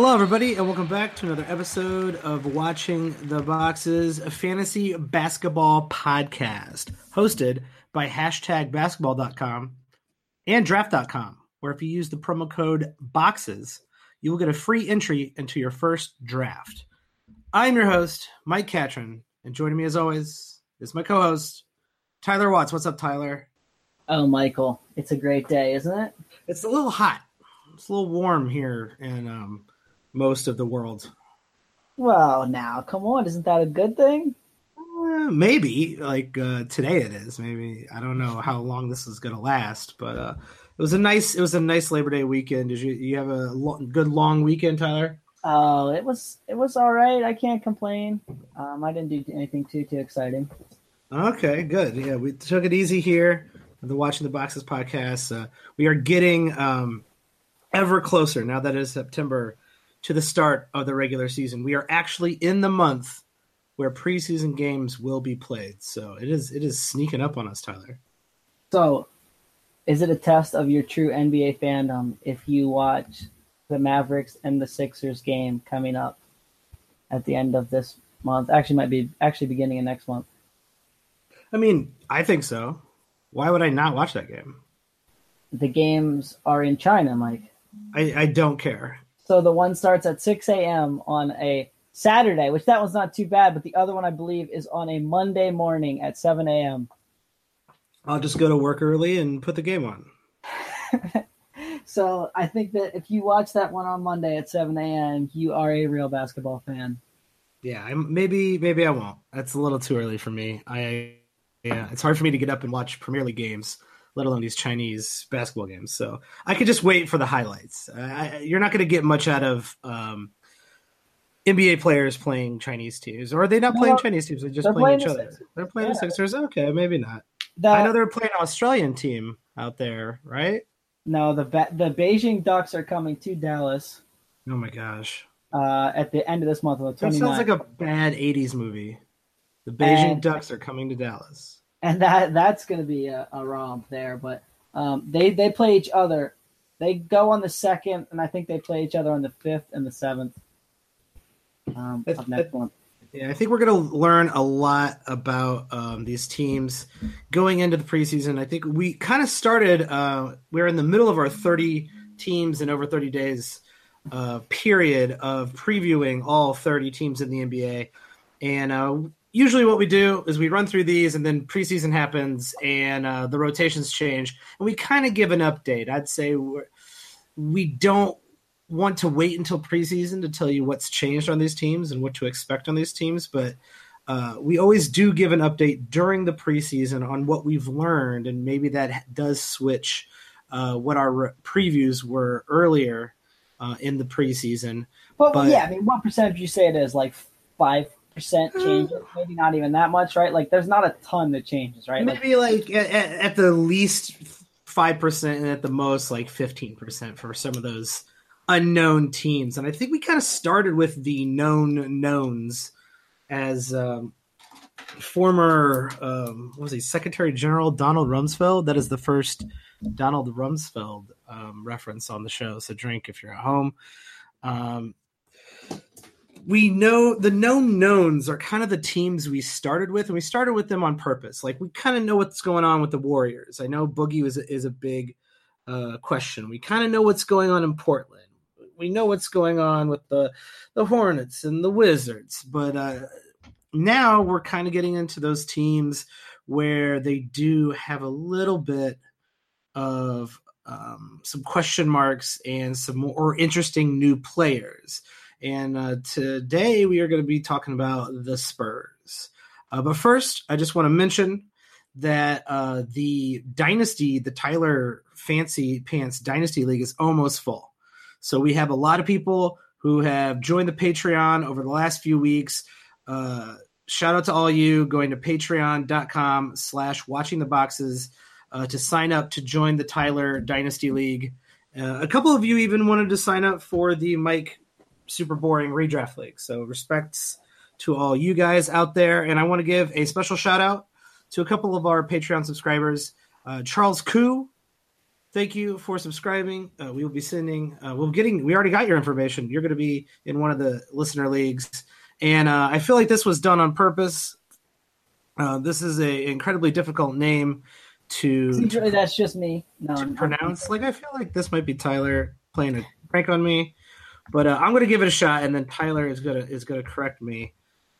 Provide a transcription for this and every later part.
Hello, everybody, and welcome back to another episode of Watching the Boxes, a fantasy basketball podcast hosted by hashtag basketball.com and draft.com, where if you use the promo code BOXES, you will get a free entry into your first draft. I'm your host, Mike Catron, and joining me as always is my co host, Tyler Watts. What's up, Tyler? Oh, Michael, it's a great day, isn't it? It's a little hot. It's a little warm here in um, most of the world. Well, now, come on, isn't that a good thing? Uh, maybe like uh, today it is. Maybe I don't know how long this is going to last, but uh, it was a nice. It was a nice Labor Day weekend. Did you you have a lo- good long weekend, Tyler? Oh, it was it was all right. I can't complain. Um, I didn't do anything too too exciting. Okay, good. Yeah, we took it easy here. The Watching the Boxes podcast. Uh, we are getting um, ever closer now that it is September to the start of the regular season. We are actually in the month where preseason games will be played. So it is it is sneaking up on us, Tyler. So, is it a test of your true NBA fandom if you watch the Mavericks and the Sixers game coming up at the end of this month? Actually, might be actually beginning of next month. I mean, I think so. Why would I not watch that game? The games are in China, Mike. I, I don't care. So the one starts at 6 a.m. on a Saturday, which that one's not too bad, but the other one I believe is on a Monday morning at 7 a.m. I'll just go to work early and put the game on. so I think that if you watch that one on Monday at 7 a.m., you are a real basketball fan. Yeah, I'm, maybe maybe I won't. That's a little too early for me. I yeah, it's hard for me to get up and watch Premier League games, let alone these Chinese basketball games. So I could just wait for the highlights. I, you're not going to get much out of um, NBA players playing Chinese teams, or are they not No, playing Chinese teams? They're just they're playing, playing each the other. They're playing the Sixers. Okay, maybe not. The, I know they're playing an Australian team out there, right? no, the the Beijing Ducks are coming to Dallas Oh my gosh, uh, at the end of this month on the that sounds like a bad '80s movie. The Beijing And- Ducks are coming to Dallas. And that that's going to be a, a romp there. But um, they they play each other. They go on the second, and I think they play each other on the fifth and the seventh um, of next month. Yeah, I think we're going to learn a lot about um, these teams going into the preseason. I think we kind of started, uh, we're in the middle of our 30 teams in over 30 days uh, period of previewing all 30 teams in the NBA. And uh, usually what we do is we run through these and then preseason happens and uh, the rotations change. And we kind of give an update. I'd say we're, we don't want to wait until preseason to tell you what's changed on these teams and what to expect on these teams, but uh, we always do give an update during the preseason on what we've learned, and maybe that does switch uh, what our re- previews were earlier uh, in the preseason. But, but- yeah, I mean, what percentage you say it is? Like five percent changes, maybe not even that much, right? Like, there's not a ton that changes, right? Maybe like at, at at the least five percent, and at the most like fifteen percent for some of those unknown teams. And I think we kind of started with the known knowns as um, former um, what was he Secretary General Donald Rumsfeld. That is the first Donald Rumsfeld um, reference on the show. So drink if you're at home. Um, we know the known knowns are kind of the teams we started with, and we started with them on purpose. Like we kind of know what's going on with the Warriors. I know Boogie was is a big uh, question. We kind of know what's going on in Portland. We know what's going on with the the Hornets and the Wizards, but uh, now we're kind of getting into those teams where they do have a little bit of um, some question marks and some more interesting new players. And uh, today we are going to be talking about the Spurs. Uh, but first, I just want to mention that uh, the Dynasty, the Tyler Fancy Pants Dynasty League, is almost full. So we have a lot of people who have joined the Patreon over the last few weeks. Uh, shout out to all you going to patreon.com slash watching the boxes uh, to sign up to join the Tyler Dynasty League. Uh, a couple of you even wanted to sign up for the Mike Super Boring Redraft League. So respects to all you guys out there. And I want to give a special shout out to a couple of our Patreon subscribers uh, Charles Koo, thank you for subscribing. Uh, we will be sending. Uh, we're getting. We already got your information. You're going to be in one of the listener leagues, and uh, I feel like this was done on purpose. Uh, this is a incredibly difficult name to, that's just me. No, to pronounce. Like I feel like this might be Tyler playing a prank on me, but uh, I'm going to give it a shot, and then Tyler is gonna is gonna correct me.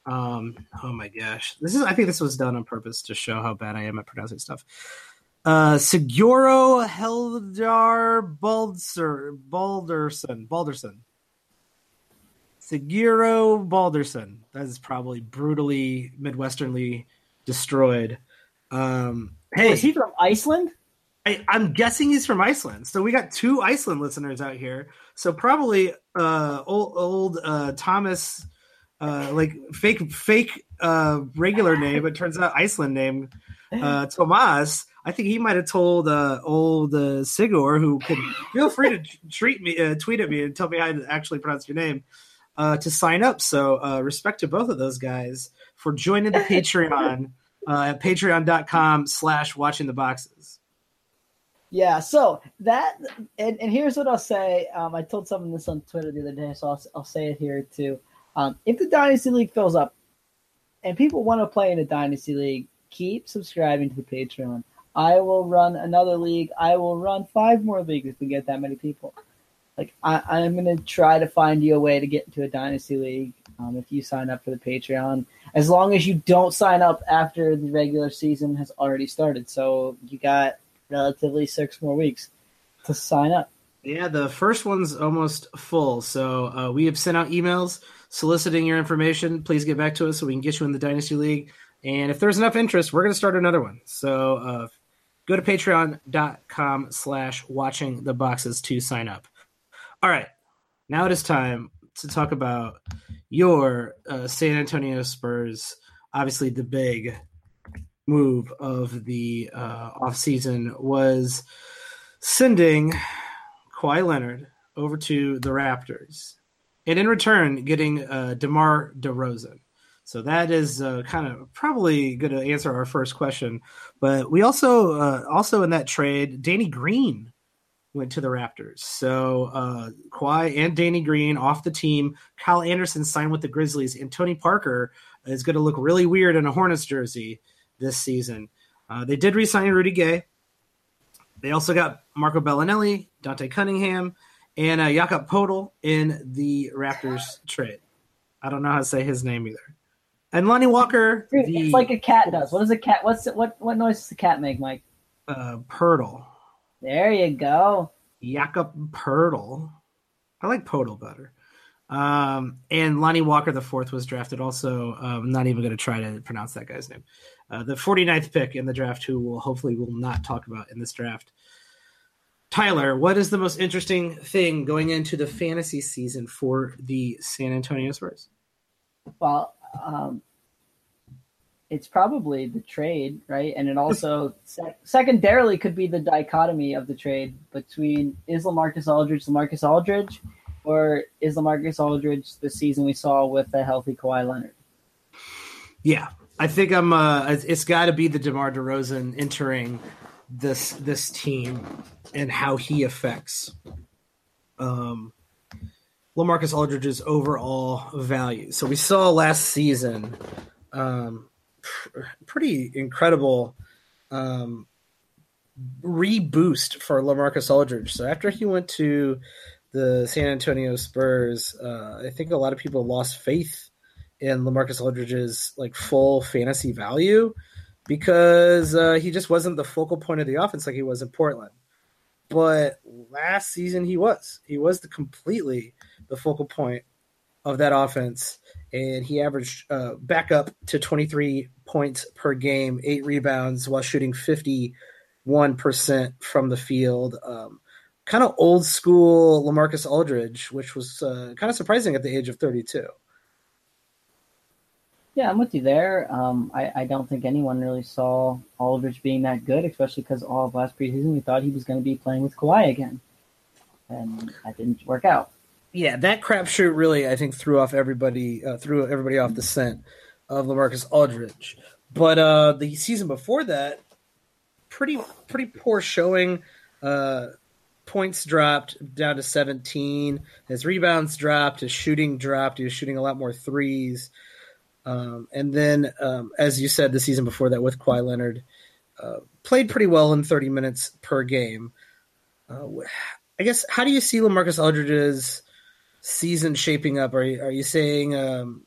Um, oh my gosh, this is. I think this was done on purpose to show how bad I am at pronouncing stuff. Uh, Siguro Heldar Baldser Balderson Balderson. Siguro Balderson. That is probably brutally Midwesternly destroyed. Um, hey, is he from Iceland? I, I'm guessing he's from Iceland. So we got two Iceland listeners out here. So probably uh, old, old uh, Thomas, uh, like fake fake uh, regular name, but turns out Iceland name, uh, Tomas. I think he might have told uh, old uh, Sigor, who could feel free to treat me, uh, tweet at me, and tell me how to actually pronounce your name, uh, to sign up. So uh, respect to both of those guys for joining the Patreon uh, at patreon.com slash watching the boxes. Yeah, so that and, and here's what I'll say. Um, I told someone this on Twitter the other day, so I'll, I'll say it here too. Um, if the Dynasty League fills up and people want to play in a Dynasty League, keep subscribing to the Patreon. I will run another league. I will run five more leagues if we get that many people. Like I, I'm gonna try to find you a way to get into a Dynasty League. Um, if you sign up for the Patreon, as long as you don't sign up after the regular season has already started. So you got relatively six more weeks to sign up. Yeah, the first one's almost full. So uh, we have sent out emails soliciting your information. Please get back to us so we can get you in the Dynasty League. And if there's enough interest, we're going to start another one. So uh, go to patreon.com slash watching the boxes to sign up. All right. Now it is time to talk about your uh, San Antonio Spurs. Obviously, the big move of the uh, offseason was sending Kawhi Leonard over to the Raptors, and in return, getting uh, DeMar DeRozan. So that is uh, kind of probably going to answer our first question. But we also uh, also in that trade, Danny Green went to the Raptors. So uh, Kawhi and Danny Green off the team. Kyle Anderson signed with the Grizzlies, and Tony Parker is going to look really weird in a Hornets jersey this season. Uh, they did re-sign Rudy Gay. They also got Marco Belinelli, Dante Cunningham, and uh, Jakob Podol in the Raptors trade. I don't know how to say his name either. And Lonnie Walker, Dude, the it's like a cat does. What does a cat? What's it, what? What noise does a cat make, Mike? uh, Pirtle, There you go. Jakob Pirtle. I like Podol better. Um, and Lonnie Walker, the fourth, was drafted. Also, I'm not even going to try to pronounce that guy's name. Uh, the 49th pick in the draft, who will hopefully will not talk about in this draft. Tyler, what is the most interesting thing going into the fantasy season for the San Antonio Spurs? Well, um, it's probably the trade, right? And it also sec- secondarily could be the dichotomy of the trade between is Lamarcus Aldridge Lamarcus Aldridge, or is Lamarcus Aldridge the season we saw with a healthy Kawhi Leonard? Yeah, I think I'm. Uh, it's- got to be the DeMar DeRozan entering this this team and how he affects um, Lamarcus Aldridge's overall value. So we saw last season um, pr- pretty incredible um, reboost for Lamarcus Aldridge. So after he went to the San Antonio Spurs, uh, I think a lot of people lost faith in Lamarcus Aldridge's like full fantasy value because uh, he just wasn't the focal point of the offense like he was in Portland. But last season he was. He was the completely the focal point of that offense, and he averaged uh, back up to 23 points per game, eight rebounds while shooting 51 percent from the field. Um, kind of old school Lamarcus Aldridge, which was uh, kind of surprising at the age of 32. Yeah, I'm with you there. Um, I, I don't think anyone really saw Aldridge being that good, especially because all of last preseason we thought he was going to be playing with Kawhi again, and that didn't work out. yeah, that crapshoot really, I think, threw off everybody, uh, threw everybody off the scent of Lamarcus Aldridge. But uh, the season before that, pretty pretty poor showing. uh, points dropped down to 17. His rebounds dropped. His shooting dropped. He was shooting a lot more threes. Um, and then, um, as you said, the season before that with Kawhi Leonard, uh, played pretty well in 30 minutes per game. Uh, I guess, how do you see Lamarcus Aldridge's season shaping up? Are you, are you saying um,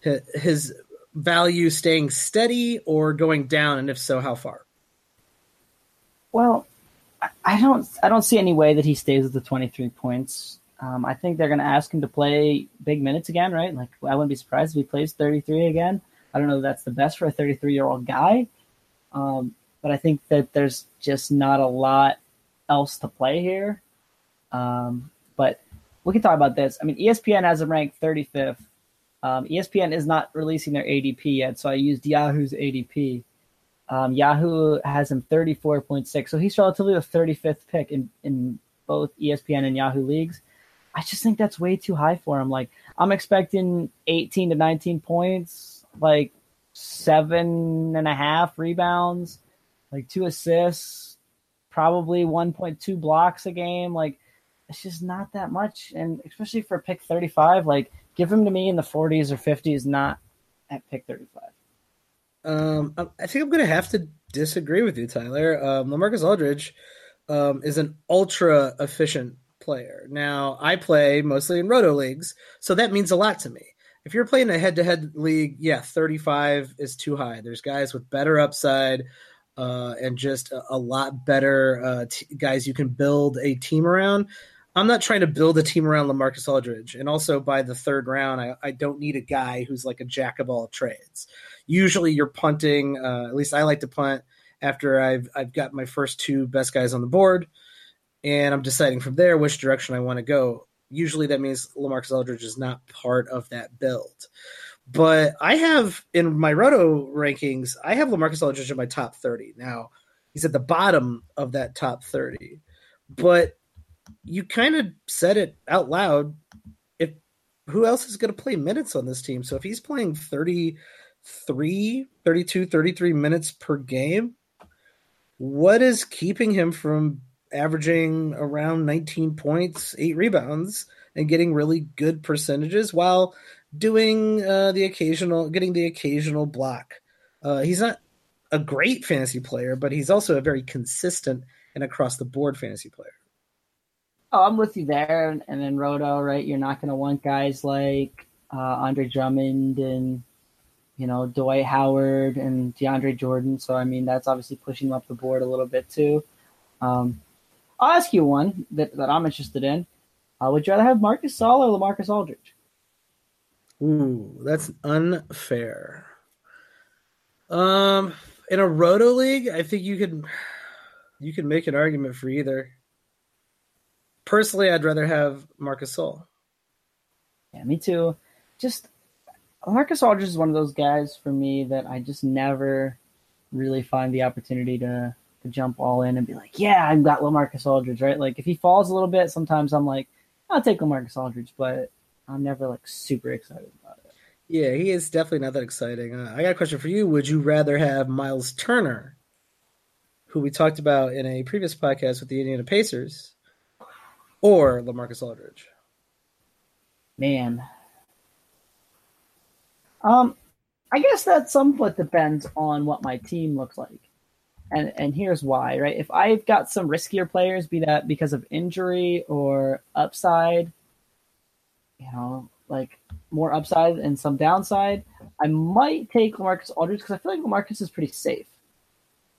his value staying steady or going down? And if so, how far? Well, I don't I don't see any way that he stays with the 23 points. Um, I think they're going to ask him to play big minutes again, right? Like I wouldn't be surprised if he plays 33 again. I don't know if that's the best for a 33 year old guy, um, but I think that there's just not a lot else to play here. Um, but we can talk about this. I mean, ESPN has him ranked 35th. Um, ESPN is not releasing their ADP yet, so I used Yahoo's ADP. Um, Yahoo has him 34.6, so he's relatively the 35th pick in, in both ESPN and Yahoo leagues. I just think that's way too high for him. Like, I'm expecting 18 to 19 points, like seven and a half rebounds, like two assists, probably 1.2 blocks a game. Like, it's just not that much. And especially for pick 35, like, give him to me in the 40s or 50s, not at pick 35. Um, I think I'm going to have to disagree with you, Tyler. Um, Lamarcus Aldridge um, is an ultra efficient player. Now, I play mostly in roto leagues, so that means a lot to me. If you're playing a head to head league, yeah, 35 is too high. There's guys with better upside uh, and just a, a lot better uh, t- guys you can build a team around. I'm not trying to build a team around Lamarcus Aldridge. And also by the third round, I, I don't need a guy who's like a jack of all trades usually you're punting. Uh, at least I like to punt after I've I've got my first two best guys on the board, and I'm deciding from there which direction I want to go. Usually that means Lamarcus Aldridge is not part of that build. But I have in my roto rankings, I have Lamarcus Aldridge in my top 30. Now, he's at the bottom of that top 30. But you kind of said it out loud. If who else is going to play minutes on this team? So if he's playing 30 33, 32, 33 minutes per game. What is keeping him from averaging around 19 points, eight rebounds, and getting really good percentages while doing uh, the occasional, getting the occasional block? Uh, he's not a great fantasy player, but he's also a very consistent and across the board fantasy player. Oh, I'm with you there. And then Roto, right? You're not going to want guys like uh, Andre Drummond and you know, Dwight Howard and DeAndre Jordan. So, I mean, that's obviously pushing up the board a little bit too. Um, I'll ask you one that, that I'm interested in. Uh, would you rather have Marcus Gasol or Lamarcus Aldridge? Ooh, that's unfair. Um, in a roto league, I think you could you could make an argument for either. Personally, I'd rather have Marcus Gasol. Yeah, me too. Just Marcus Aldridge is one of those guys for me that I just never really find the opportunity to to jump all in and be like, yeah, I've got Lamarcus Aldridge, right? Like if he falls a little bit, sometimes I'm like, I'll take Lamarcus Aldridge, but I'm never like super excited about it. Yeah, he is definitely not that exciting. Uh, I got a question for you. Would you rather have Miles Turner, who we talked about in a previous podcast with the Indiana Pacers, or Lamarcus Aldridge? Man, um, I guess that somewhat depends on what my team looks like. And and here's why, right? If I've got some riskier players, be that because of injury or upside, you know, like more upside and some downside, I might take Lamarcus Aldridge because I feel like Lamarcus is pretty safe.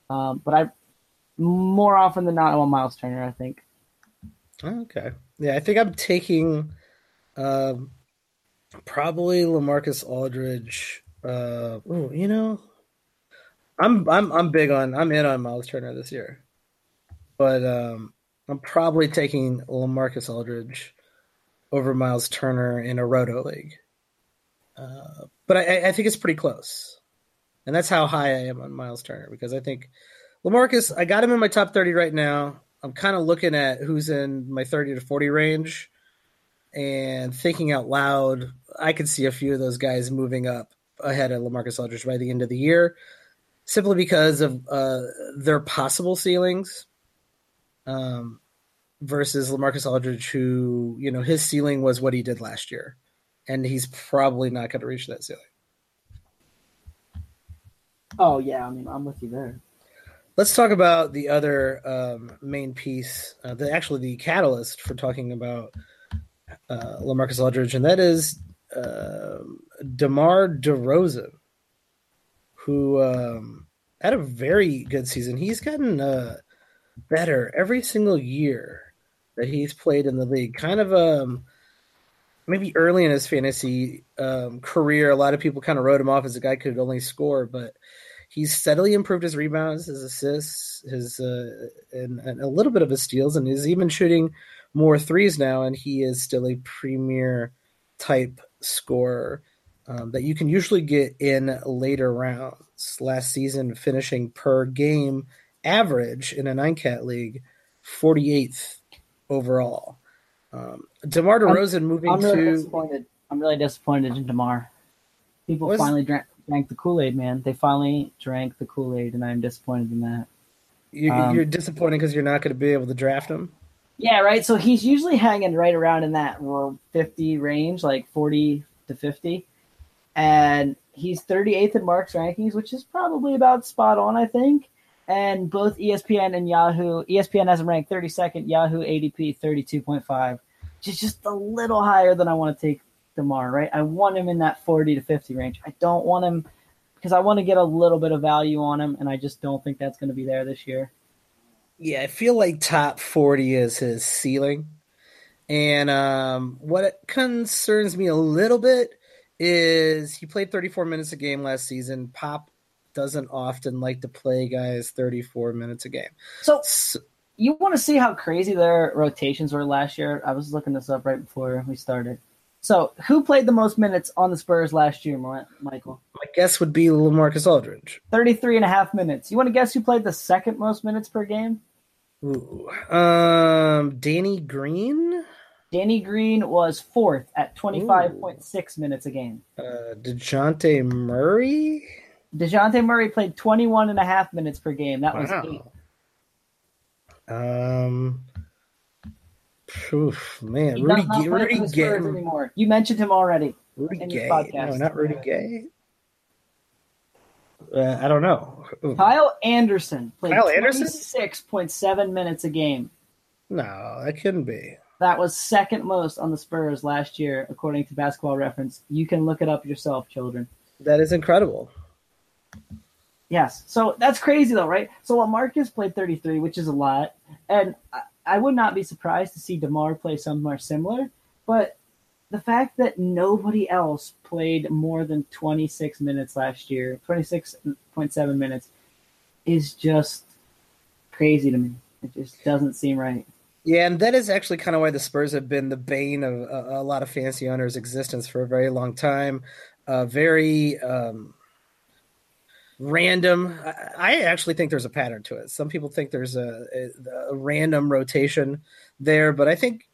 Um, but I more often than not I want Miles Turner, I think. Okay. Yeah, I think I'm taking um, Probably Lamarcus Aldridge. Uh, ooh, you know, I'm I'm I'm big on I'm in on Miles Turner this year, but um, I'm probably taking Lamarcus Aldridge over Miles Turner in a roto league. Uh, but I, I think it's pretty close, and that's how high I am on Miles Turner because I think Lamarcus. I got him in my top thirty right now. I'm kind of looking at who's in my thirty to forty range and thinking out loud, I could see a few of those guys moving up ahead of Lamarcus Aldridge by the end of the year, simply because of uh, their possible ceilings. um, versus Lamarcus Aldridge, who you know his ceiling was what he did last year, and he's probably not going to reach that ceiling. Oh yeah, I mean I'm with you there. Let's talk about the other um, main piece, uh, the actually the catalyst for talking about uh, Lamarcus Aldridge, and that is uh, DeMar DeRozan, who um, had a very good season. He's gotten uh, better every single year that he's played in the league. Kind of um, maybe early in his fantasy um, career, a lot of people kind of wrote him off as a guy who could only score, but he's steadily improved his rebounds, his assists, his uh, and, and, a little bit of his steals, and he's even shooting more threes now. And he is still a premier type scorer um, that you can usually get in later rounds. Last season, finishing per game average in a nine cat league, forty eighth overall. Um, Demar Derozan I'm, moving I'm really to. Disappointed. I'm really disappointed in Demar. People finally drank drank the Kool Aid, man. They finally drank the Kool Aid, and I'm disappointed in that. You, um, you're disappointed because you're not going to be able to draft him. Yeah, right. So he's usually hanging right around in that 50 range, like 40 to 50, and he's 38th in Mark's rankings, which is probably about spot on, I think. And both ESPN and Yahoo, ESPN has him ranked 32nd, Yahoo ADP 32.5, which is just a little higher than I want to take DeMar, right? I want him in that 40 to 50 range. I don't want him because I want to get a little bit of value on him, and I just don't think that's going to be there this year. Yeah, I feel like top 40 is his ceiling. And um, what concerns me a little bit is he played 34 minutes a game last season. Pop doesn't often like to play guys 34 minutes a game. So, so you want to see how crazy their rotations were last year? I was looking this up right before we started. So, who played the most minutes on the Spurs last year, Michael? My guess would be Lamarcus Aldridge. 33 and a half minutes. You want to guess who played the second most minutes per game? Ooh. Um, Danny Green? Danny Green was fourth at 25.6 minutes a game. Uh, DeJounte Murray? DeJounte Murray played 21 and a half minutes per game. That wow. was eight. Um, Oof, man, He's Rudy, not, not Rudy Gay. Anymore. You mentioned him already. Rudy Gay. No, not Rudy Gay. Uh, I don't know. Ooh. Kyle Anderson played Kyle Anderson? 26.7 minutes a game. No, that couldn't be. That was second most on the Spurs last year, according to Basketball Reference. You can look it up yourself, children. That is incredible. Yes. So that's crazy, though, right? So Lamarcus played 33, which is a lot. And I would not be surprised to see DeMar play somewhere similar, but the fact that nobody else played more than 26 minutes last year, 26.7 minutes, is just crazy to me. It just doesn't seem right. Yeah, and that is actually kind of why the Spurs have been the bane of a, a lot of fantasy owners' existence for a very long time. Uh, very um, random. I actually think there's a pattern to it. Some people think there's a, a, a, random rotation there, but I think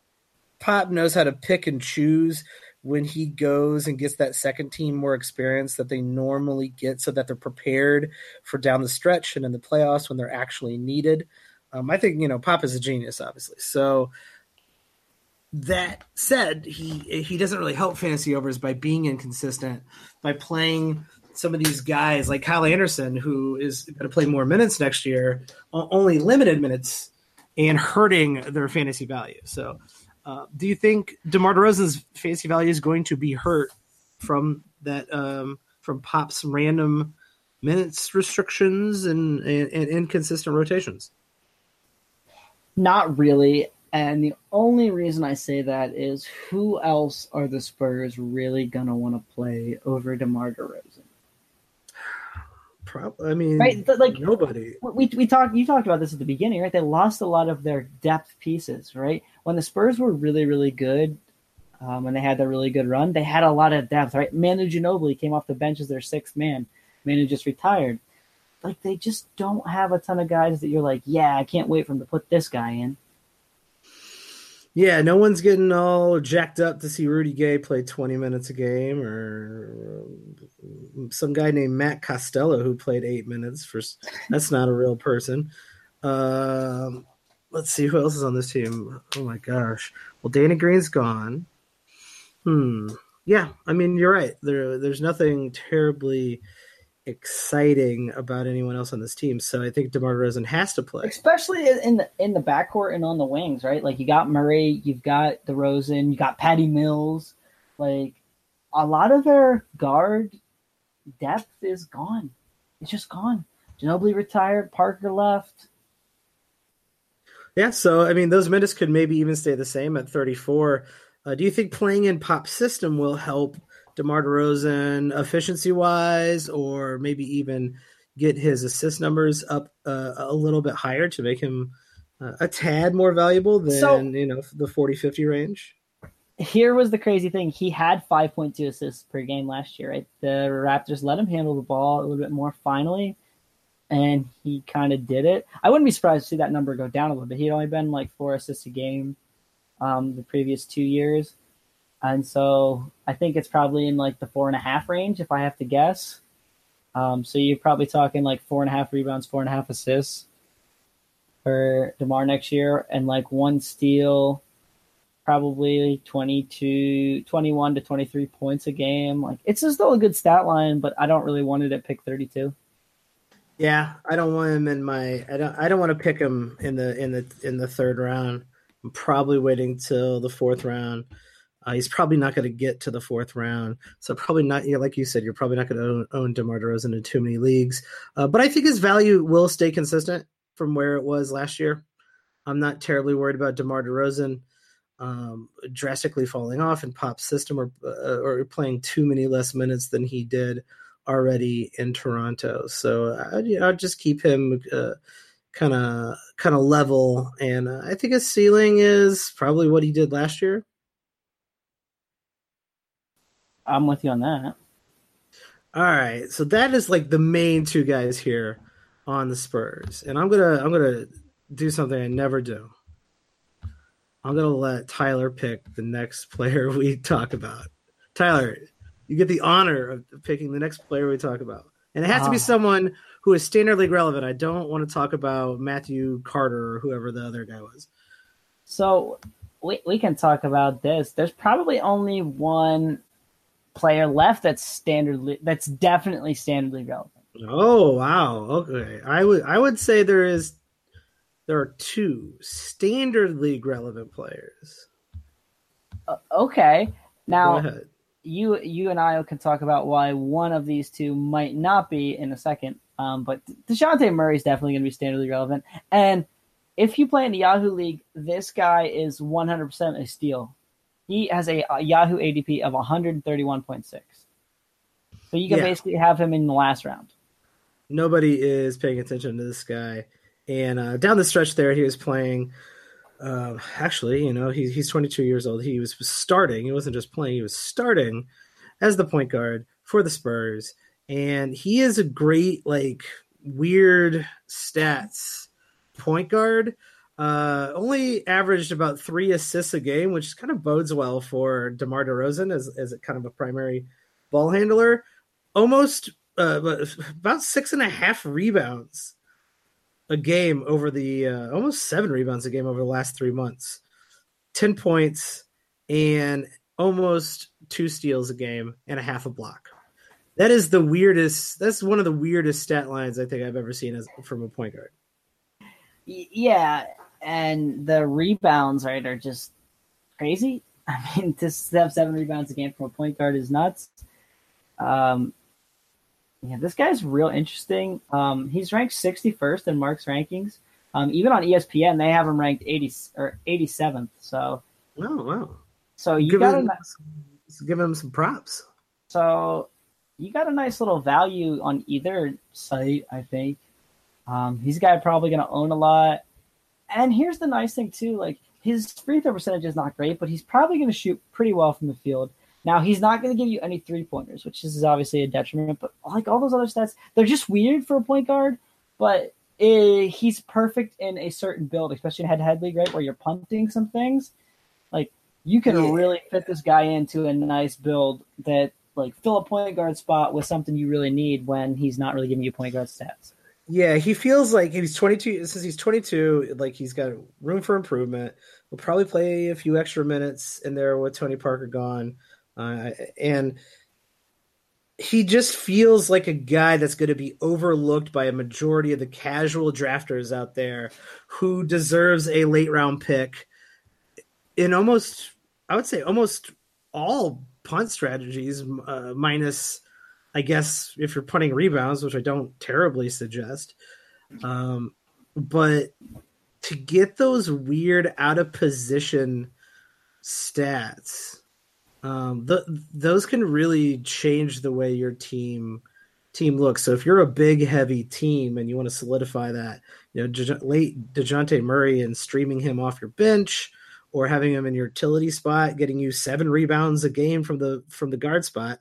Pop knows how to pick and choose when he goes and gets that second team more experience that they normally get so that they're prepared for down the stretch and in the playoffs when they're actually needed. Um, I think, you know, Pop is a genius, obviously. So that said, he he doesn't really help fantasy overs by being inconsistent, by playing – some of these guys like Kyle Anderson, who is going to play more minutes next year, only limited minutes, and hurting their fantasy value. So, uh, do you think DeMar DeRozan's fantasy value is going to be hurt from that um, from Pop's random minutes restrictions and, and, and inconsistent rotations? Not really. And the only reason I say that is who else are the Spurs really going to want to play over DeMar DeRozan? Probably. I mean, right? Like nobody. We we talked. You talked about this at the beginning, right? They lost a lot of their depth pieces, right? When the Spurs were really, really good, um, when they had their really good run, they had a lot of depth, right? Manu Ginobili came off the bench as their sixth man. Manu just retired. Like they just don't have a ton of guys that you're like, yeah, I can't wait for them to put this guy in. Yeah, no one's getting all jacked up to see Rudy Gay play 20 minutes a game, or some guy named Matt Costello who played eight minutes. For that's not a real person. Um, let's see who else is on this team. Oh my gosh. Well, Danny Green's gone. Hmm. Yeah, I mean you're right. There, there's nothing terribly exciting about anyone else on this team. So I think DeMar DeRozan has to play, especially in the in the backcourt and on the wings, right? Like you got Murray, you've got DeRozan, you got Patty Mills. Like a lot of their guard depth is gone. It's just gone. Ginobili retired, Parker left. Yeah, so I mean, those minutes could maybe even stay the same at 34. Uh, do you think playing in pop system will help DeMar DeRozan efficiency wise, or maybe even get his assist numbers up uh, a little bit higher to make him uh, a tad more valuable than so, you know the 40 50 range? Here was the crazy thing. He had 5.2 assists per game last year, right? The Raptors let him handle the ball a little bit more finally and he kind of did it. I wouldn't be surprised to see that number go down a little bit. He'd only been like four assists a game um, the previous two years, and so I think it's probably in like the four and a half range if I have to guess. Um, so you're probably talking like four and a half rebounds, four and a half assists for Demar next year, and like one steal, probably 22, 21 to 23 points a game. Like it's still a good stat line, but I don't really want it at pick 32. Yeah, I don't want him in my. I don't. I don't want to pick him in the in the in the third round. I'm probably waiting till the fourth round. Uh, he's probably not going to get to the fourth round, so probably not. Yeah, like you said, you're probably not going to own, own Demar Derozan in too many leagues. Uh, but I think his value will stay consistent from where it was last year. I'm not terribly worried about Demar Derozan um, drastically falling off in Pop's system or uh, or playing too many less minutes than he did already in Toronto. So I, you know, I'd just keep him kind of kind of level, and I think his ceiling is probably what he did last year. I'm with you on that. All right, so that is like the main two guys here on the Spurs, and I'm gonna I'm gonna do something I never do. I'm gonna let Tyler pick the next player we talk about. Tyler, you get the honor of picking the next player we talk about. And it has to be ah. someone who is standard league relevant. I don't want to talk about Matthew Carter or whoever the other guy was. So we we can talk about this. There's probably only one player left that's standard that's definitely standardly relevant. Oh wow. Okay. I would I would say there is there are two standard league relevant players. Uh, okay. Now you you and I can talk about why one of these two might not be in a second. Um, but Dejounte Murray is definitely going to be standardly relevant. And if you play in the Yahoo League, this guy is 100% a steal. He has a, a Yahoo ADP of 131.6. So you can yeah. basically have him in the last round. Nobody is paying attention to this guy. And uh, down the stretch there, he was playing uh, actually, you know, he's he's 22 years old. He was starting. He wasn't just playing. He was starting as the point guard for the Spurs, and he is a great like weird stats point guard. Uh, only averaged about three assists a game, which kind of bodes well for DeMar DeRozan as as a kind of a primary ball handler. Almost uh, about six and a half rebounds a game over the uh, almost seven rebounds a game over the last three months, ten points, and almost two steals a game and a half a block. That is the weirdest. That's one of the weirdest stat lines I think I've ever seen as, from a point guard. Yeah, and the rebounds right are just crazy. I mean, to have seven rebounds a game from a point guard is nuts. Um, yeah, this guy's real interesting. Um, he's ranked 61st in Mark's rankings. Um, even on ESPN, they have him ranked 80 or 87th. So, oh wow! So you give got him, a, give him some props. So you got a nice little value on either site, I think. Um, he's a guy probably going to own a lot. And here's the nice thing too: like his free throw percentage is not great, but he's probably going to shoot pretty well from the field. Now he's not going to give you any three pointers, which is obviously a detriment. But like all those other stats, they're just weird for a point guard. But it, he's perfect in a certain build, especially in head-to-head league, right, where you're punting some things. Like you can yeah. really fit this guy into a nice build that like fill a point guard spot with something you really need when he's not really giving you point guard stats. Yeah, he feels like he's 22. Since he's 22, like he's got room for improvement. He'll probably play a few extra minutes in there with Tony Parker gone, uh, and he just feels like a guy that's going to be overlooked by a majority of the casual drafters out there who deserves a late round pick in almost i would say almost all punt strategies uh, minus i guess if you're punting rebounds which i don't terribly suggest um, but to get those weird out of position stats um, those can really change the way your team team looks. So if you're a big, heavy team and you want to solidify that, you know, De- late Dejounte Murray and streaming him off your bench or having him in your utility spot, getting you seven rebounds a game from the from the guard spot,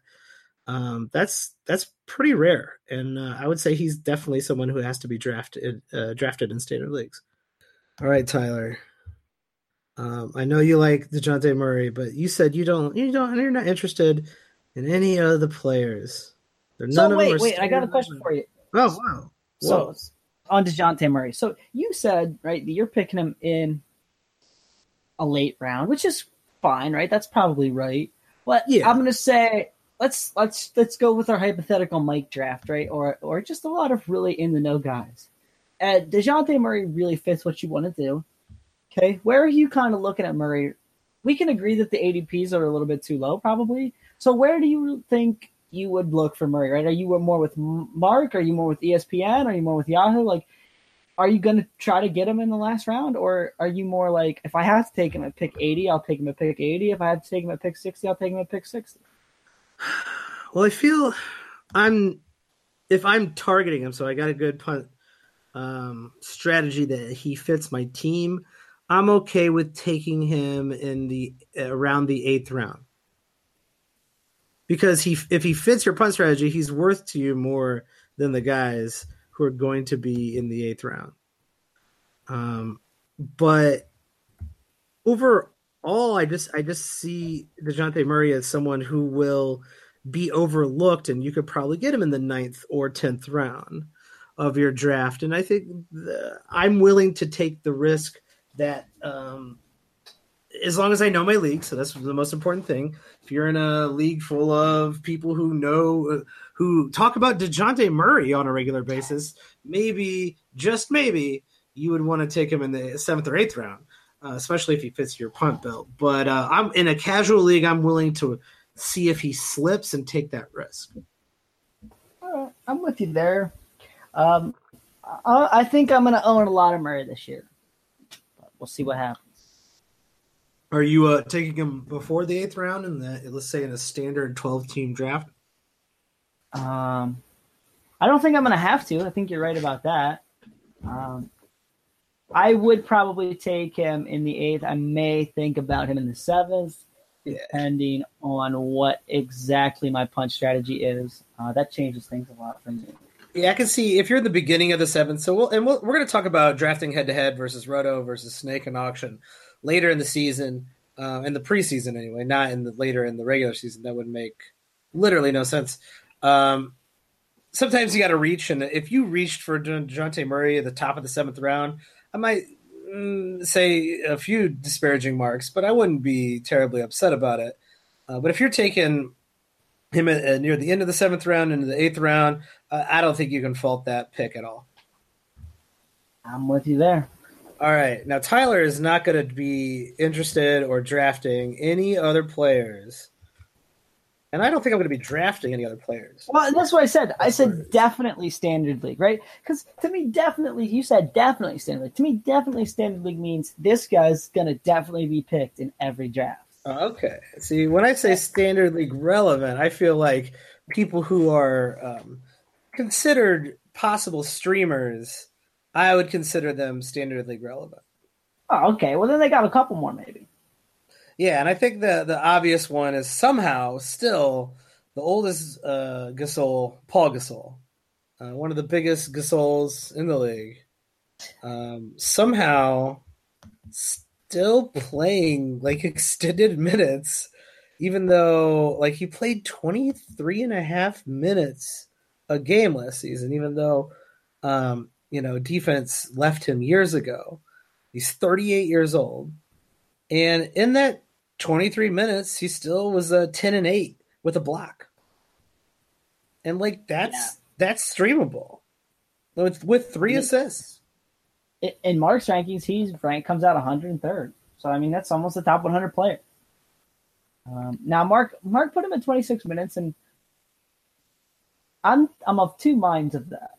um, that's that's pretty rare. And uh, I would say he's definitely someone who has to be drafted uh, drafted in standard leagues. All right, Tyler. Um, I know you like Dejounte Murray, but you said you don't, you don't, you're not interested in any of the players. They're none so wait, wait, I got a question for you. Oh wow! Whoa. So on Dejounte Murray. So you said right that you're picking him in a late round, which is fine, right? That's probably right. But yeah. I'm gonna say let's let's let's go with our hypothetical Mike draft, right? Or or just a lot of really in the know guys. Uh, Dejounte Murray really fits what you want to do. Okay, where are you kind of looking at Murray? We can agree that the ADPs are a little bit too low, probably. So where do you think you would look for Murray? Right? Are you more with Mark? Are you more with ESPN? Are you more with Yahoo? Like, are you going to try to get him in the last round, or are you more like, if I have to take him at pick eighty, I'll take him at pick eighty. If I have to take him at pick sixty, I'll take him at pick sixty. Well, I feel I'm if I'm targeting him, so I got a good punt um, strategy that he fits my team. I'm okay with taking him in the around the eighth round because he if he fits your punt strategy, he's worth to you more than the guys who are going to be in the eighth round. Um, but overall, I just I just see Dejounte Murray as someone who will be overlooked, and you could probably get him in the ninth or tenth round of your draft. And I think the, I'm willing to take the risk that um, as long as I know my league, so that's the most important thing. If you're in a league full of people who know, uh, who talk about Dejounte Murray on a regular basis, maybe, just maybe, you would want to take him in the seventh or eighth round, uh, especially if he fits your punt belt. But uh, I'm in a casual league. I'm willing to see if he slips and take that risk. I'm with you there. Um, I, I think I'm going to own a lot of Murray this year But we'll see what happens. Are you uh, taking him before the eighth round in the let's say in a standard twelve team draft? Um, I don't think I'm going to have to. I think you're right about that. Um, I would probably take him in the eighth. I may think about him in the seventh, yeah. depending on what exactly my punt strategy is. Uh, that changes things a lot for me. Yeah, I can see if you're in the beginning of the seventh. So we'll and we we are going to talk about drafting head to head versus Roto versus Snake and auction later in the season, uh, in the preseason anyway, not in the later in the regular season. That would make literally no sense. Um, sometimes you got to reach, and if you reached for Dejounte Murray at the top of the seventh round, I might mm, say a few disparaging marks, but I wouldn't be terribly upset about it. Uh, but if you're taking him uh, near the end of the seventh round into the eighth round. Uh, I don't think you can fault that pick at all. I'm with you there. All right. Now, Tyler is not going to be interested or drafting any other players. And I don't think I'm going to be drafting any other players. Well, that's what I said. I said definitely standard league, right? Because to me, definitely, you said definitely standard league. To me, definitely standard league means this guy's going to definitely be picked in every draft. Okay. See, when I say standard league relevant, I feel like people who are um, considered possible streamers, I would consider them standard league relevant. Oh, okay. Well, then they got a couple more, maybe. Yeah, and I think the the obvious one is somehow still the oldest uh, Gasol, Paul Gasol, uh, one of the biggest Gasols in the league. Um, somehow still playing like extended minutes, even though like he played 23 and a half minutes a game last season, even though um, you know, defense left him years ago. He's 38 years old. And in that 23 minutes, he still was a 10 and 8 with a block. And like that's yeah. that's streamable. With with three assists. In Mark's rankings, he's rank comes out 103rd. So I mean that's almost a top 100 player. Um, now Mark Mark put him at 26 minutes, and I'm I'm of two minds of that.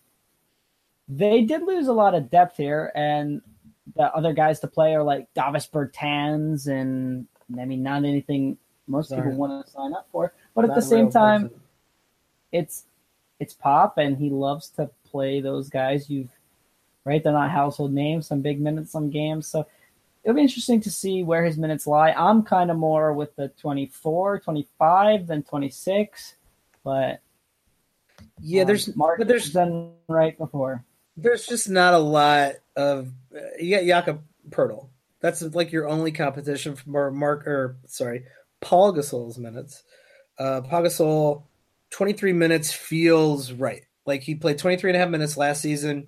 They did lose a lot of depth here, and the other guys to play are like Davis Bertans, and I mean not anything most Sorry. people want to sign up for. But at the same time, person. it's it's pop, and he loves to play those guys. You've right, they're not household names. Some big minutes, some games, so it'll be interesting to see where his minutes lie. I'm kind of more with the 24, 25 than 26, but yeah, um, there's Mark but there's done right before. There's just not a lot of uh, you got Jakob Poeltl. That's like your only competition for Mark or sorry, Paul Gasol's minutes. Uh, Paul Gasol, 23 minutes feels right. Like he played 23 and a half minutes last season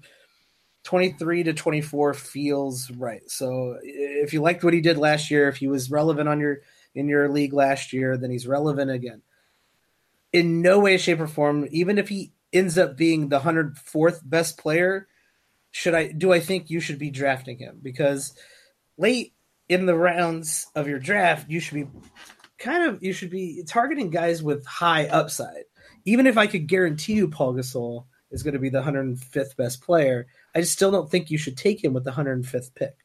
23 to 24 feels right. So if you liked what he did last year, if he was relevant on your in your league last year, then he's relevant again. In no way, shape, or form, even if he ends up being the 104th best player, should I do I think you should be drafting him? Because late in the rounds of your draft, you should be kind of you should be targeting guys with high upside. Even if I could guarantee you Paul Gasol is going to be the 105th best player, I still don't think you should take him with the 105th pick.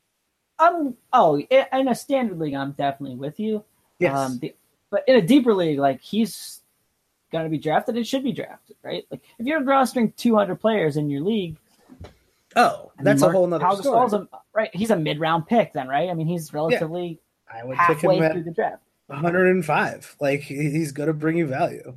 Um. Oh, in a standard league, I'm definitely with you. Yes. Um, the, but in a deeper league, like he's going to be drafted, it should be drafted, right? Like if you're rostering 200 players in your league. Oh, that's a whole nother story. A, right, he's a mid-round pick, then, right? I mean, he's relatively yeah, I would halfway through the draft. 105. Like he's going to bring you value.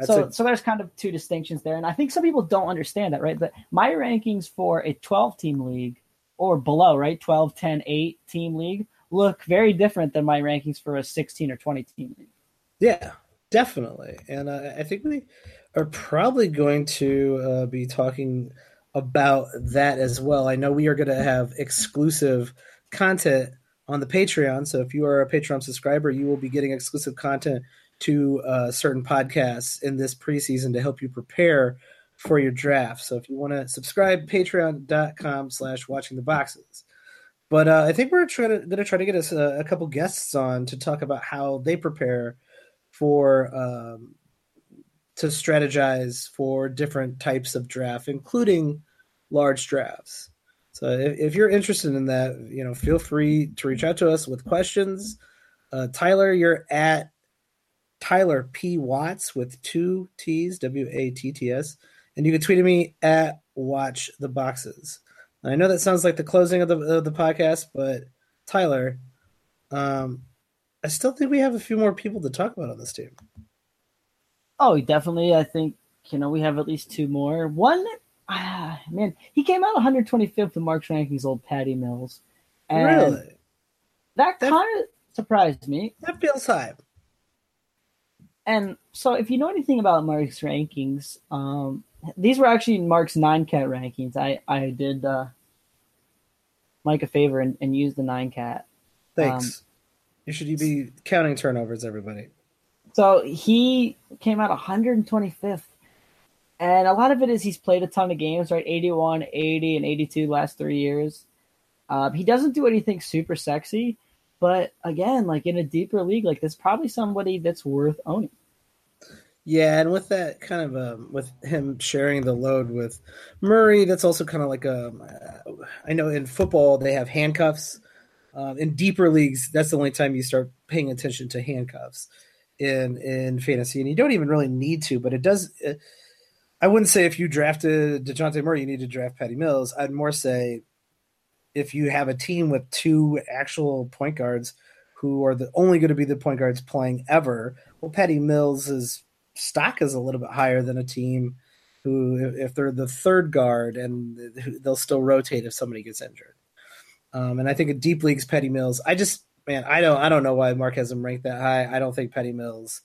That's so, a... so there's kind of two distinctions there, and I think some people don't understand that, right? But my rankings for a 12 team league or below, right, 12, 10, 8 team league look very different than my rankings for a 16 or 20 team league. Yeah, definitely, and uh, I think we are probably going to uh, be talking about that as well. I know we are going to have exclusive content on the Patreon. So if you are a Patreon subscriber, you will be getting exclusive content to uh, certain podcasts in this preseason to help you prepare for your draft. So if you want to subscribe, patreon.com slash watching the boxes. But uh, I think we're going to try to get us a, a, couple guests on to talk about how they prepare for um, to strategize for different types of draft, including large drafts. So if, if, you're interested in that, you know, feel free to reach out to us with questions. Uh, Tyler, you're at Tyler P. Watts with two T's, W A T T S. And you can tweet at me at Watch the Boxes. I know that sounds like the closing of the, of the podcast, but Tyler, um, I still think we have a few more people to talk about on this team. Oh, definitely. I think, you know, we have at least two more. One, ah, man, he came out 125th in Mark's rankings, old Patty Mills. And really? That, that kind of surprised me. That feels high and so if you know anything about Mark's rankings, um, these were actually Mark's nine cat rankings. I I did uh, Mike a favor and, and used the nine cat. Thanks. Um, you should be counting turnovers, everybody. So he came out 125th. And a lot of it is he's played a ton of games, right? 81, 80, and 82 last three years. Uh, he doesn't do anything super sexy, but again, like in a deeper league, like this, probably somebody that's worth owning. Yeah, and with that kind of um, with him sharing the load with Murray, that's also kind of like a. Um, I know in football they have handcuffs. Um, in deeper leagues, that's the only time you start paying attention to handcuffs in in fantasy, and you don't even really need to, but it does. It, I wouldn't say if you drafted Dejounte Murray, you need to draft Patty Mills. I'd more say if you have a team with two actual point guards who are the only going to be the point guards playing ever, well, Patty Mills' stock is a little bit higher than a team who, if they're the third guard, and they'll still rotate if somebody gets injured. Um, and I think in deep leagues, Patty Mills, I just man, I don't, I don't know why Mark has him ranked that high. I don't think Patty Mills,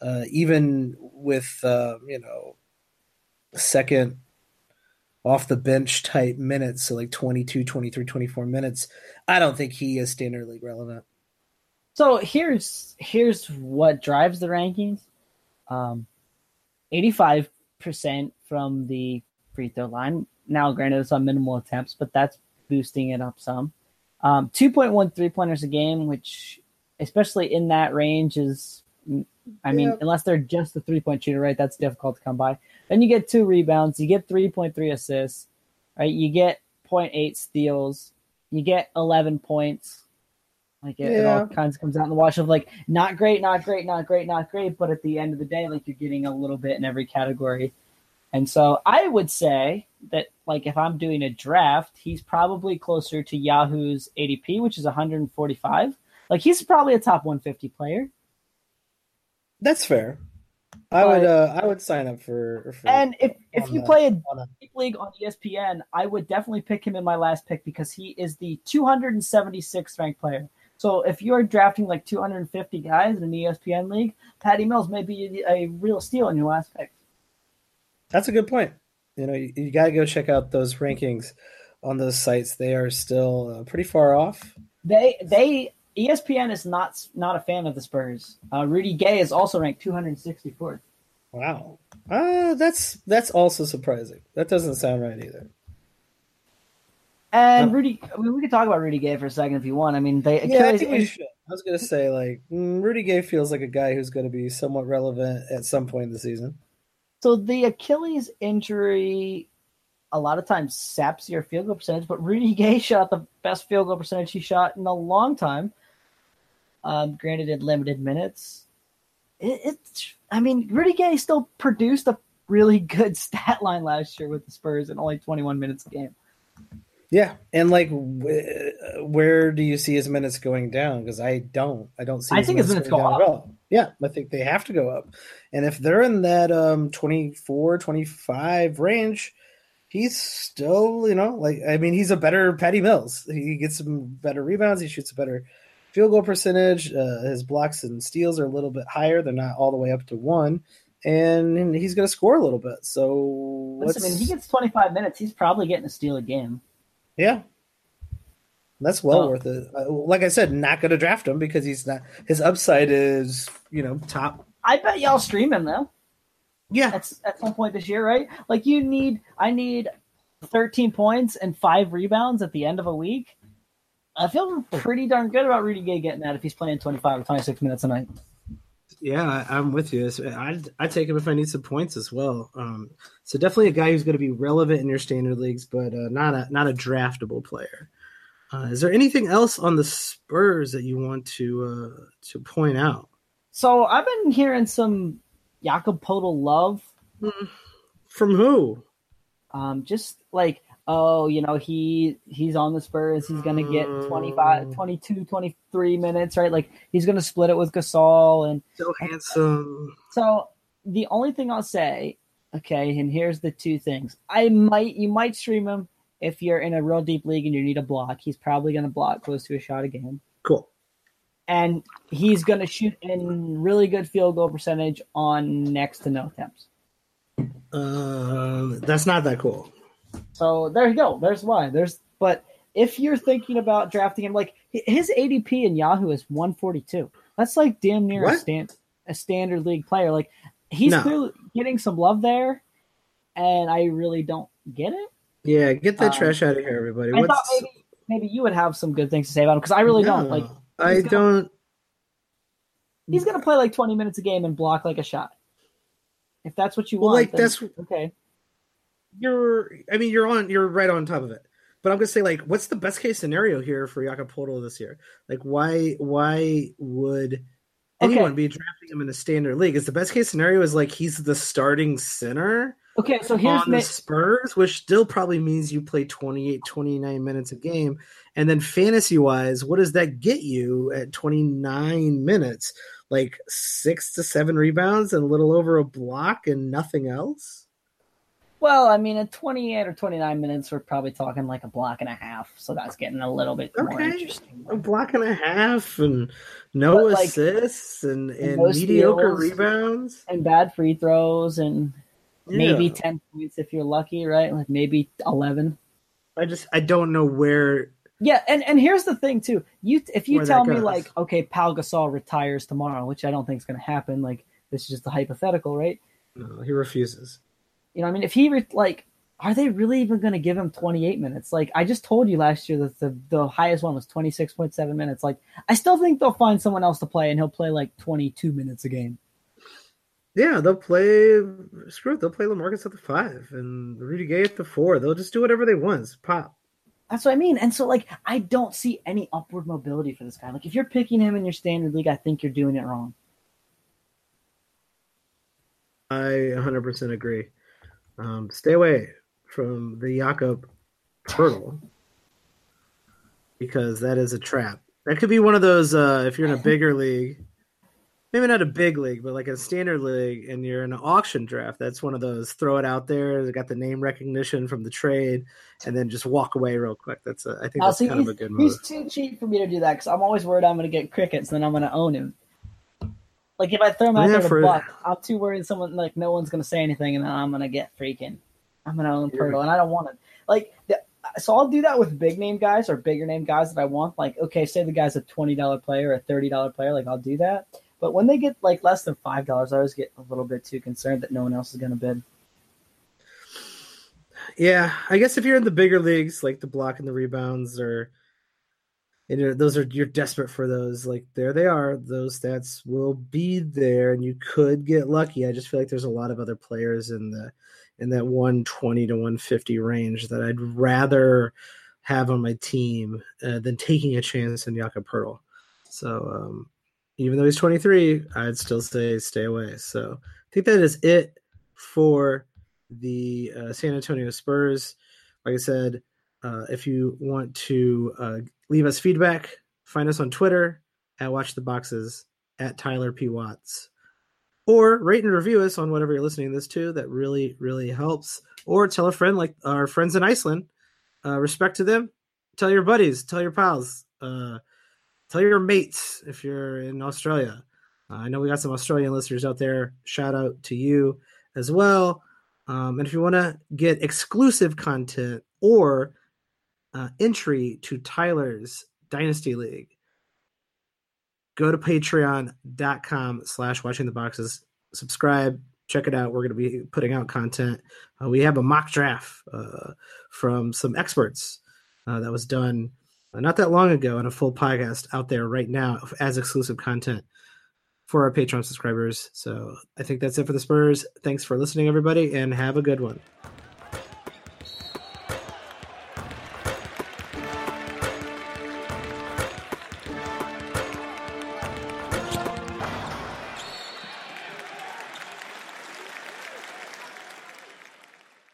uh, even with uh, you know, second off the bench type minutes, so like 22, 23, 24 minutes, I don't think he is standard league relevant. So here's here's what drives the rankings. Um, 85% from the free throw line. Now, granted, it's on minimal attempts, but that's boosting it up some. Um, 2.1 three pointers a game, which, especially in that range, is, I mean, unless they're just a three point shooter, right? That's difficult to come by. Then you get two rebounds, you get 3.3 assists, right? You get 0.8 steals, you get 11 points. Like it, yeah. it, all kinds of comes out in the wash of like not great, not great, not great, not great. But at the end of the day, like you're getting a little bit in every category. And so I would say that like if I'm doing a draft, he's probably closer to Yahoo's ADP, which is 145. Like he's probably a top 150 player. That's fair. I would uh, I would sign up for, for and if if you play a deep league on ESPN, I would definitely pick him in my last pick because he is the 276th ranked player. So if you're drafting like 250 guys in an ESPN league, Patty Mills may be a real steal in your last pick. That's a good point. You know, you, you got to go check out those rankings on those sites. They are still uh, pretty far off. They they ESPN is not not a fan of the Spurs. Uh, Rudy Gay is also ranked 264th. Wow, uh, that's that's also surprising. That doesn't sound right either. And Rudy, I mean, we could talk about Rudy Gay for a second if you want. I mean, they yeah, I think we should. I was gonna say like mm, Rudy Gay feels like a guy who's going to be somewhat relevant at some point in the season. So the Achilles injury, a lot of times saps your field goal percentage. But Rudy Gay shot the best field goal percentage he shot in a long time. Um, granted, in limited minutes, it, it's. I mean, Rudy Gay still produced a really good stat line last year with the Spurs in only 21 minutes a game. Yeah, and like, where do you see his minutes going down? Because I don't, I don't see. I think his minutes go up. Yeah, I think they have to go up, and if they're in that um 24, 25 range, he's still, you know, like I mean, he's a better Patty Mills. He gets some better rebounds. He shoots a better field goal percentage. Uh, his blocks and steals are a little bit higher. They're not all the way up to one and he's going to score a little bit. So, Listen, I mean, he gets 25 minutes. He's probably getting a steal a game. Yeah. That's well oh. worth it. Uh, like I said, not going to draft him because he's not. His upside is, you know, top. I bet y'all stream him though. Yeah, at, at some point this year, right? Like you need, I need 13 points and five rebounds at the end of a week. I feel pretty darn good about Rudy Gay getting that if he's playing 25 or 26 minutes a night. Yeah, I'm with you. I I take him if I need some points as well. Um, so definitely a guy who's going to be relevant in your standard leagues, but uh, not a not a draftable player. Uh, is there anything else on the Spurs that you want to uh, to point out? So I've been hearing some Jakob Poeltl love hmm. from who? Um, just like oh, you know, he he's on the Spurs, he's going to get 25, mm. 22, 23 minutes, right? Like he's going to split it with Gasol and so handsome. So the only thing I'll say, okay, and here's the two things. I might you might stream him if you're in a real deep league and you need a block. He's probably going to block close to a shot a game. Cool. And he's going to shoot in really good field goal percentage on next to no attempts. Uh, that's not that cool. So there you go. There's why. There's but if you're thinking about drafting him, like his ADP in Yahoo is 142. That's like damn near a, stand, a standard league player. Like he's no. getting some love there, and I really don't get it. Yeah, get that um, trash out of here, everybody. I thought maybe maybe you would have some good things to say about him because I really no, don't. Like I gonna, don't. He's gonna play like 20 minutes a game and block like a shot. If that's what you well, want, like that's okay you're I mean you're on you're right on top of it. But I'm gonna say like what's the best case scenario here for Jakob this year? Like why why would anyone okay. be drafting him in a standard league? Is the best case scenario is like he's the starting center Okay, so here's on the Spurs, which still probably means you play 28, 29 minutes a game. And then fantasy wise, what does that get you at 29 minutes? Like six to seven rebounds and a little over a block and nothing else? Well, I mean, at 28 or 29 minutes, we're probably talking like a block and a half. So that's getting a little bit okay. more interesting. A block and a half and no assists and, and, and no mediocre rebounds. And bad free throws. And maybe 10 points if you're lucky, right? Like maybe 11. I just I don't know where Yeah, and, and here's the thing too. You if you tell me like, okay, Pau Gasol retires tomorrow, which I don't think is going to happen. Like this is just a hypothetical, right? no, he refuses. You know, I mean, if he re- like, are they really even going to give him 28 minutes? Like I just told you last year that the the highest one was 26.7 minutes. Like I still think they'll find someone else to play, and he'll play like 22 minutes a game. Yeah, they'll play. Screw it. They'll play Lamarcus at the five and Rudy Gay at the four. They'll just do whatever they want. It's pop. That's what I mean. And so, like, I don't see any upward mobility for this guy. Like, if you're picking him in your standard league, I think you're doing it wrong. I 100% agree. Um, stay away from the Jakob Turtle because that is a trap. That could be one of those. Uh, if you're in a bigger league, maybe not a big league, but like a standard league, and you're in an auction draft, that's one of those. Throw it out there. They got the name recognition from the trade, and then just walk away real quick. That's a, I think Now, that's see, kind of a good move. he's too cheap for me to do that because I'm always worried I'm going to get crickets, and then I'm going to own him. Like, if I throw him out Yeah, there to for- buck, I'm too worried someone, like, no one's going to say anything, and then I'm going to get freaking. I'm going to own Poeltl, and I don't want it. Like, the, so I'll do that with big name guys or bigger name guys that I want. Like, okay, say the guy's a $20 player or a $30 player, like, I'll do that. But when they get, like, less than $5, I always get a little bit too concerned that no one else is going to bid. Yeah, I guess if you're in the bigger leagues, like the block and the rebounds, or know, those are you're desperate for those. Like there they are; those stats will be there, and you could get lucky. I just feel like there's a lot of other players in the in that 120 to 150 range that I'd rather have on my team uh, than taking a chance in Jakob. So um, even though he's 23, I'd still say stay away. So I think that is it for the uh, San Antonio Spurs. Like I said, uh, if you want to uh, leave us feedback, find us on Twitter at Watch the Boxes at Tyler P Watts, or rate and review us on whatever you're listening to this to. That really really helps. Or tell a friend, like our friends in Iceland. Uh, respect to them. Tell your buddies. Tell your pals. Uh, tell your mates if you're in Australia. Uh, I know we got some Australian listeners out there. Shout out to you as well. Um, and if you want to get exclusive content or uh, entry to Tyler's Dynasty League, go to patreon.com slash watching the boxes. Subscribe, check it out. We're going to be putting out content. Uh, we have a mock draft uh, from some experts uh, that was done not that long ago and a full podcast out there right now as exclusive content for our Patreon subscribers. So I think that's it for the Spurs. Thanks for listening, everybody, and have a good one.